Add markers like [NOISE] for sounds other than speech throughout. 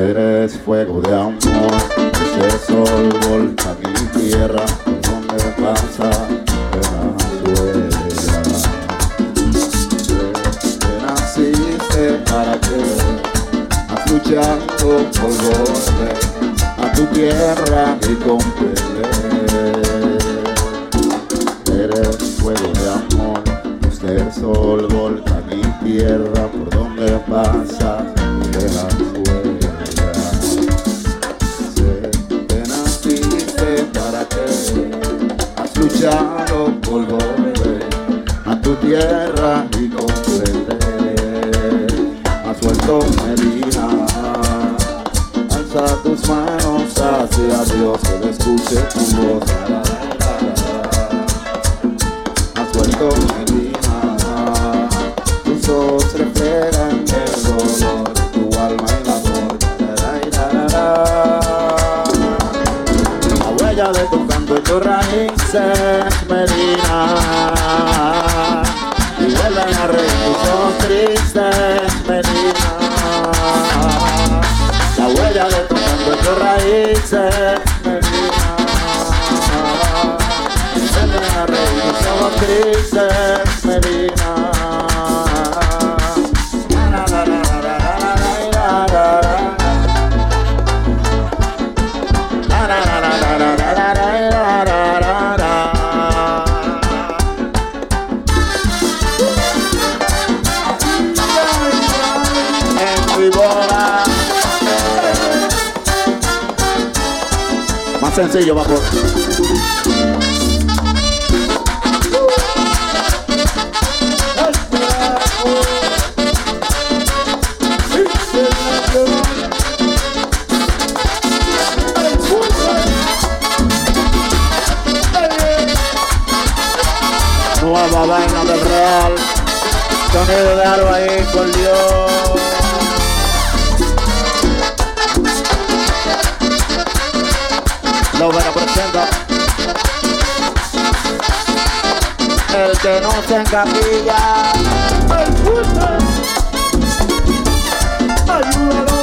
Eres fuego de amor, ese sol, volcán y tierra, donde pasa Venezuela. naciste para que, a llanto por volver a tu tierra y comprender. Eres fuego de amor, ese sol, volcán mi tierra, por donde pasa ya no volveré a tu tierra. de la red, tristes Medina. La huella de tu sangre, tus raíces Medina. De la red, tristes sencillo, vapor. Nueva vaina del real. Sonido de Aro ahí con Dios. lo representa. El que no se encapilla, el fuerte, ayúdalo.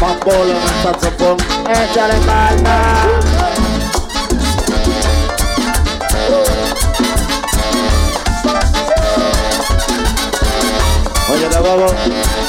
Mambo échale palma. Oye, la bobo.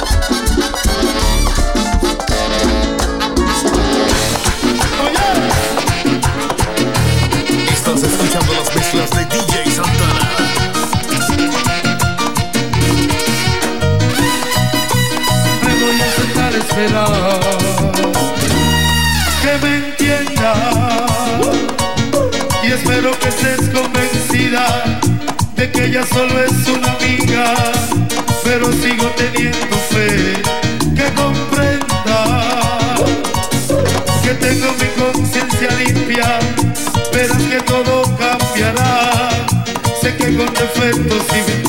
con defectos y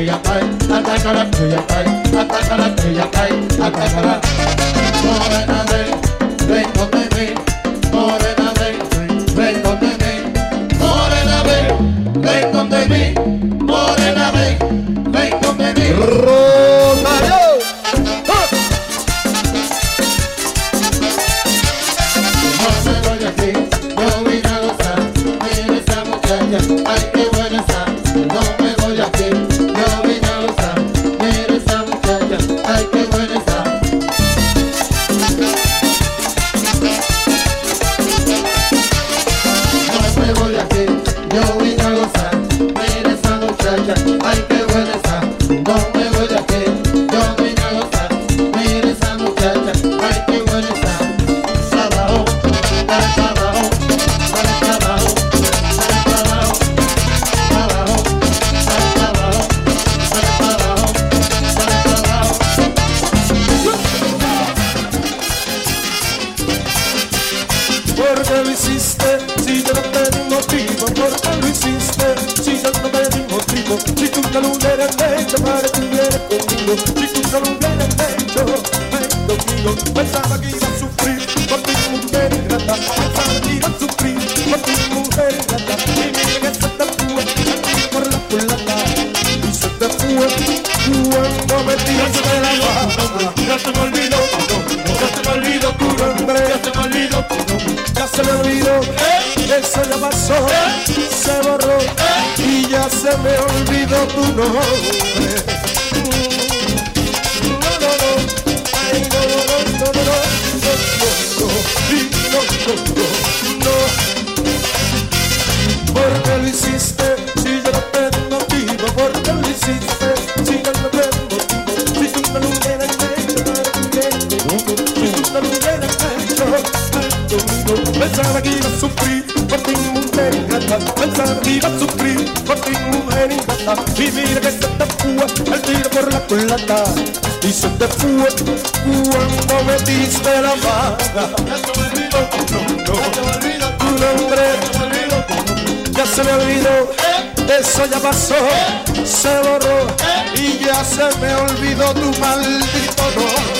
estrella cae, la estrella cae, ataca. Morena ven ven, morena ven ven, morena ven, ven morena ven, ven. ¿Por qué lo hiciste? Si yo no te di motivo, ¿por qué lo hiciste? Si yo no te di motivo, si tú no lo hubieras hecho para que estuvieras conmigo, si tú no lo hubieras hecho, ven conmigo, pensaba que iba a sufrir por ti mujer ingrata, pensaba que iba a sufrir por ti mujer ingrata, y mira que se te fue, por la culata, y se te fue cuando me tiraste la mano, ya se me olvidó, se me olvidó, eso ya pasó, se borró y ya se me olvidó tu nombre. Pensaba que iba a sufrir por ti, mujer ingrata, pensaba que iba a sufrir por ti, mujer ingrata, y mira que se te fue el tiro por la culata, y se te fue cuando metiste la mano. Ya se me olvidó tu nombre, tu nombre, ya se me olvidó, eso ya pasó, se borró. Y ya se me olvidó tu maldito nombre.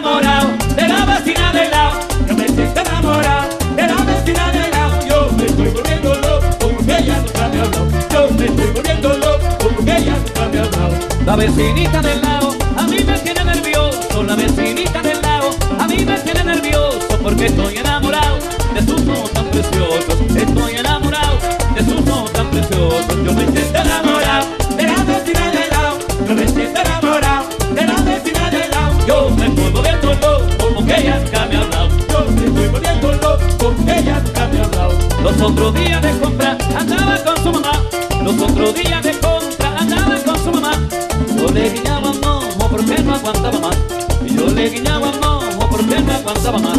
La vecinita del lado a mí me tiene nervioso. La vecinita del lado a mí me tiene nervioso porque estoy enamorado de sus ojos tan preciosos. Estoy enamorado de sus ojos tan preciosos. Yo me siento enamorado de la vecina del lado. Yo me siento enamorado de la vecina del lado. Yo me estoy volviendo loco porque ella nunca me ha hablado. Yo me estoy volviendo loco porque ella nunca me ha hablado. Los otros días de compra andaba con su mamá. Los otros días de compra Yo le guiñaba un ojo porque no aguantaba más. Yo le guiñaba un ojo porque no aguantaba más.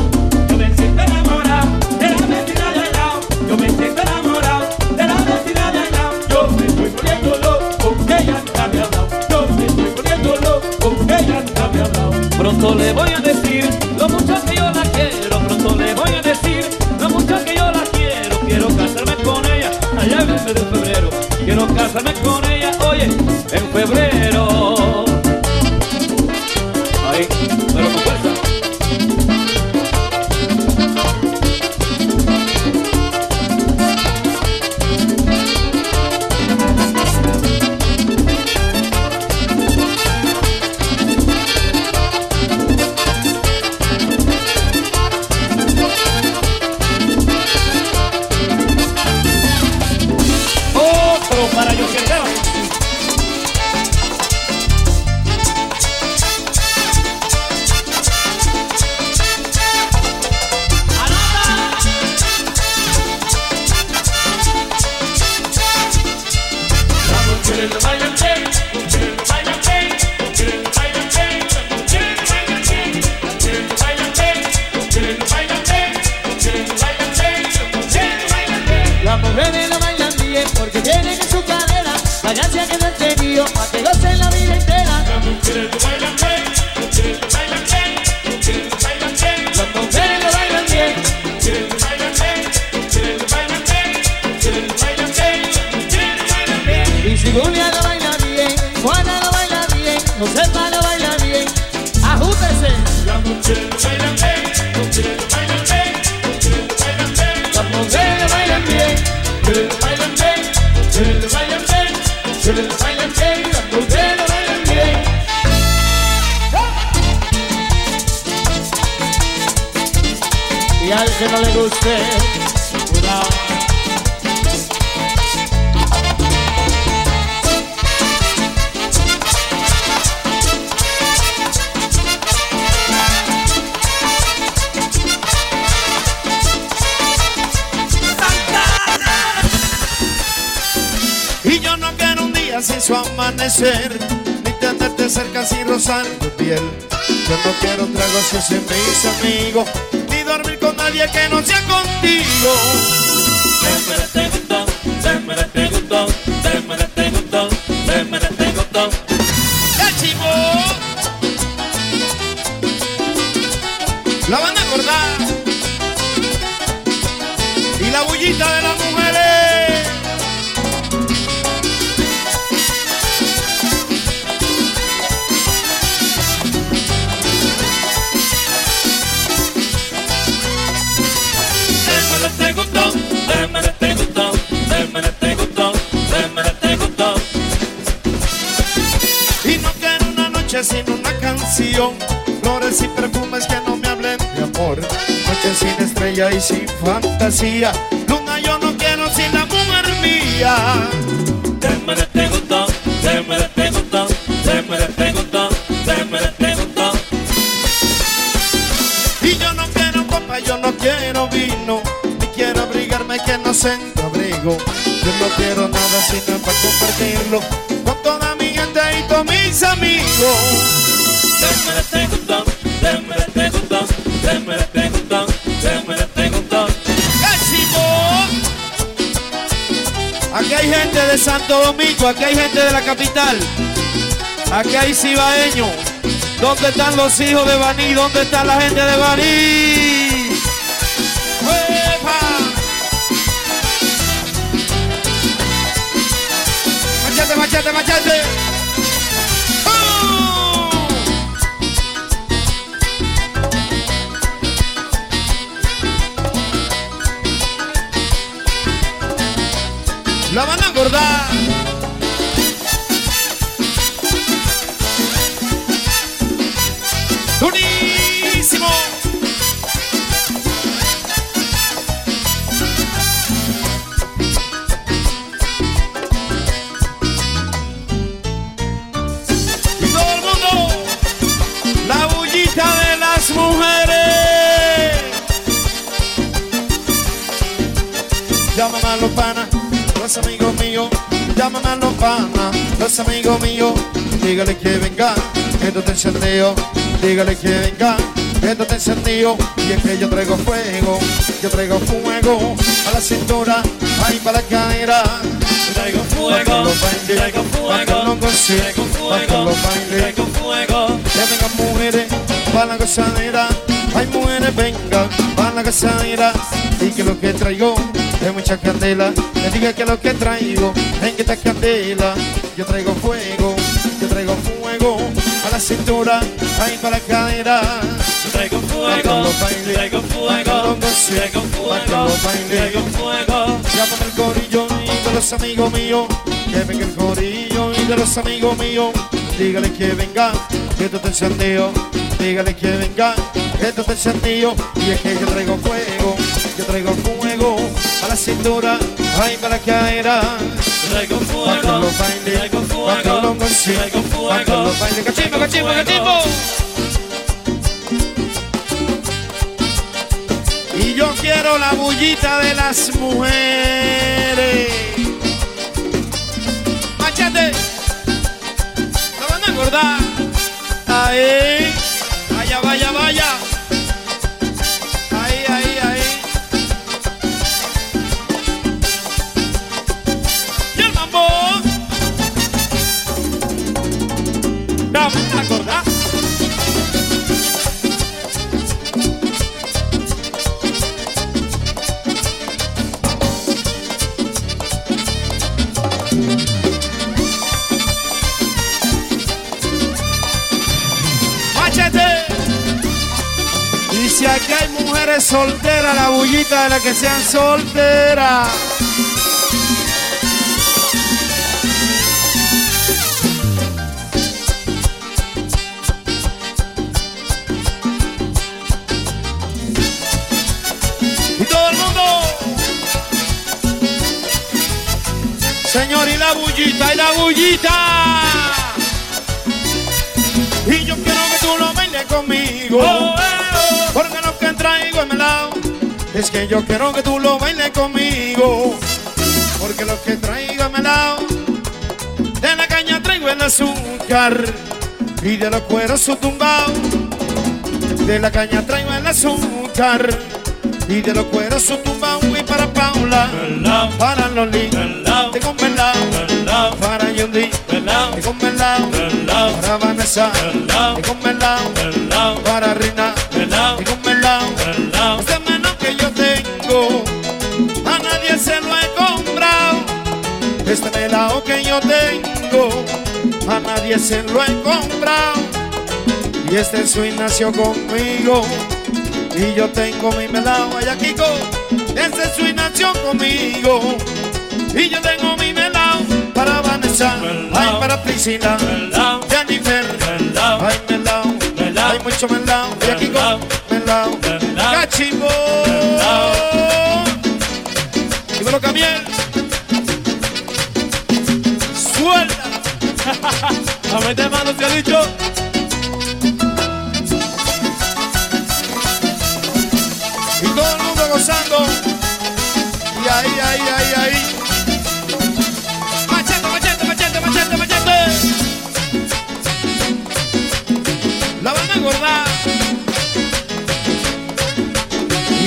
Yo me siento enamorado de la vecina del lado. Yo me siento enamorado de la vecina del lado. Yo me estoy volviendo loco porque ella nunca me ha. Yo me estoy volviendo loco porque ella nunca me ha. Pronto le voy a decir lo mucho que yo la quiero. Pronto le voy a decir lo mucho que yo la quiero. Quiero casarme con ella allá en el de febrero. Quiero casarme con ella, oye, en febrero. Este contenido para que la vida entera. Bien, bien, bien, bien, baila bien, Juana lo baila bien, baila bien, ajútese. Al que no le guste, cuidado. Y yo no quiero un día sin su amanecer, ni tenerte cerca sin rozar tu piel. Yo no quiero tragos si sin mis amigos, que no sea contigo. Noche sin una canción. Flores y perfumes que no me hablen de amor. Noche sin estrella y sin fantasía. Luna yo no quiero sin la mujer mía. Y yo no quiero copa, yo no quiero vino. Ni quiero abrigarme que no siento abrigo. Yo no quiero nada sino para compartirlo y todos mis amigos. Aquí hay gente de Santo Domingo, aquí hay gente de la capital, aquí hay cibaeños. ¿Dónde están los hijos de Baní? ¿Dónde está la gente de Baní? La van a engordar. Los amigos míos. Llámame a los panas, los amigos míos. Dígale que venga, que esto te encendeo. Dígale que venga, que esto te encendido. Y es que yo traigo fuego, yo traigo fuego a la cintura, ahí para la cadera. Traigo fuego, traigo fuego, traigo fuego, traigo fuego. Que vengan mujeres para la gozadera. Hay mujeres, vengan para la gozadera. Y que lo que traigo es mucha candela. Le diga que lo que traigo es que esta candela. Yo traigo fuego, yo traigo fuego a la cintura, ahí para la cadera. Traigo Pa' que fuego, baile, traigo fuego, goce, traigo fuego, baile. traigo fuego. Llámame el corillo y de los amigos míos. Que venga el corillo y de los amigos míos. Dígale que venga, que esto te encendeo. Dígale que venga, esto te encendeo. Y es que yo traigo fuego, yo traigo fuego a la cintura, ahí para la cadera. Traigo fuego, baile, traigo pa' que lo fuego, goce, traigo fuego. baile. ¡Cachimbo, traigo cachimbo, fuego. cachimbo! Y yo quiero la bullita de las mujeres. Machete. La van a engordar. Ahí. Y si aquí hay mujeres solteras, la bullita de las que sean solteras. Señor, y la bullita, y la bullita. Y yo quiero que tú lo bailes conmigo. Porque lo que traigo es melao. Es que yo quiero que tú lo bailes conmigo. Porque lo que traigo es melao. De la caña traigo el azúcar. Y de los cueros su tumbao. De la caña traigo el azúcar. Y de los cueros su tumbao. Y para Paula. Para Loli. Tengo melao. Para Yundi. Tengo melao. Para Vanessa. Tengo melao. Para Rina. Tengo melao. Este menor que yo tengo. A nadie se lo he comprado. Este melao que yo tengo. A nadie se lo he comprado. Y este swing nació conmigo. Y yo tengo mi melao allá Kiko. Este swing nació conmigo. Y yo tengo mi melao para Vanessa. Ay, para Priscila. Jennifer. Ay, melao. Hay mucho melao. Allá Kiko. Melao. Cachimbo. Dímelo, Camiel. Suelta. [LAUGHS] A meter mano se ha dicho.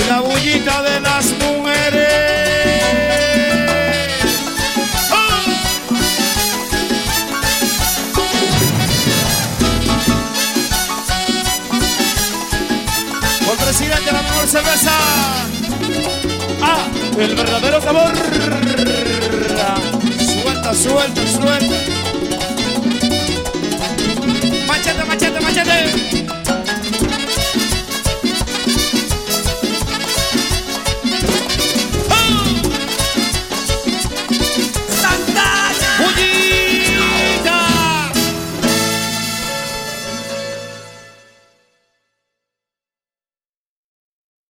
La bullita de las mujeres. ¡Oh! Por presidente de la mejor cerveza. Ah, el verdadero sabor. Suelta, suelta, suelta.